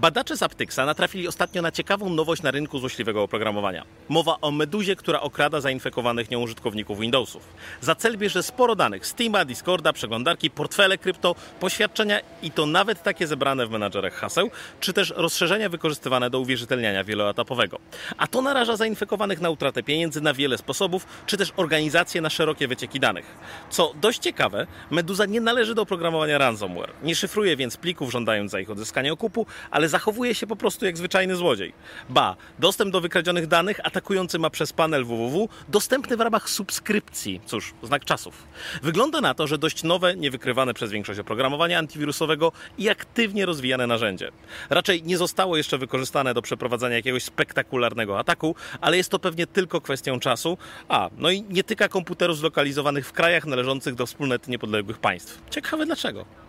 Badacze z Aptyxa natrafili ostatnio na ciekawą nowość na rynku złośliwego oprogramowania. Mowa o meduzie, która okrada zainfekowanych nią użytkowników Windowsów. Za cel bierze sporo danych Steama, Discorda, przeglądarki, portfele krypto, poświadczenia i to nawet takie zebrane w menadżerach haseł, czy też rozszerzenia wykorzystywane do uwierzytelniania wieloetapowego. A to naraża zainfekowanych na utratę pieniędzy na wiele sposobów, czy też organizacje na szerokie wycieki danych. Co dość ciekawe, Meduza nie należy do oprogramowania ransomware. Nie szyfruje więc plików żądając za ich odzyskanie okupu, ale zachowuje się po prostu jak zwyczajny złodziej. Ba, dostęp do wykradzionych danych atakujący ma przez panel www dostępny w ramach subskrypcji. Cóż, znak czasów. Wygląda na to, że dość nowe, niewykrywane przez większość oprogramowania antywirusowego i aktywnie rozwijane narzędzie. Raczej nie zostało jeszcze wykorzystane do przeprowadzania jakiegoś spektakularnego ataku, ale jest to pewnie tylko kwestią czasu. A, no i nie tyka komputerów zlokalizowanych w krajach należących do wspólnoty niepodległych państw. Ciekawe dlaczego.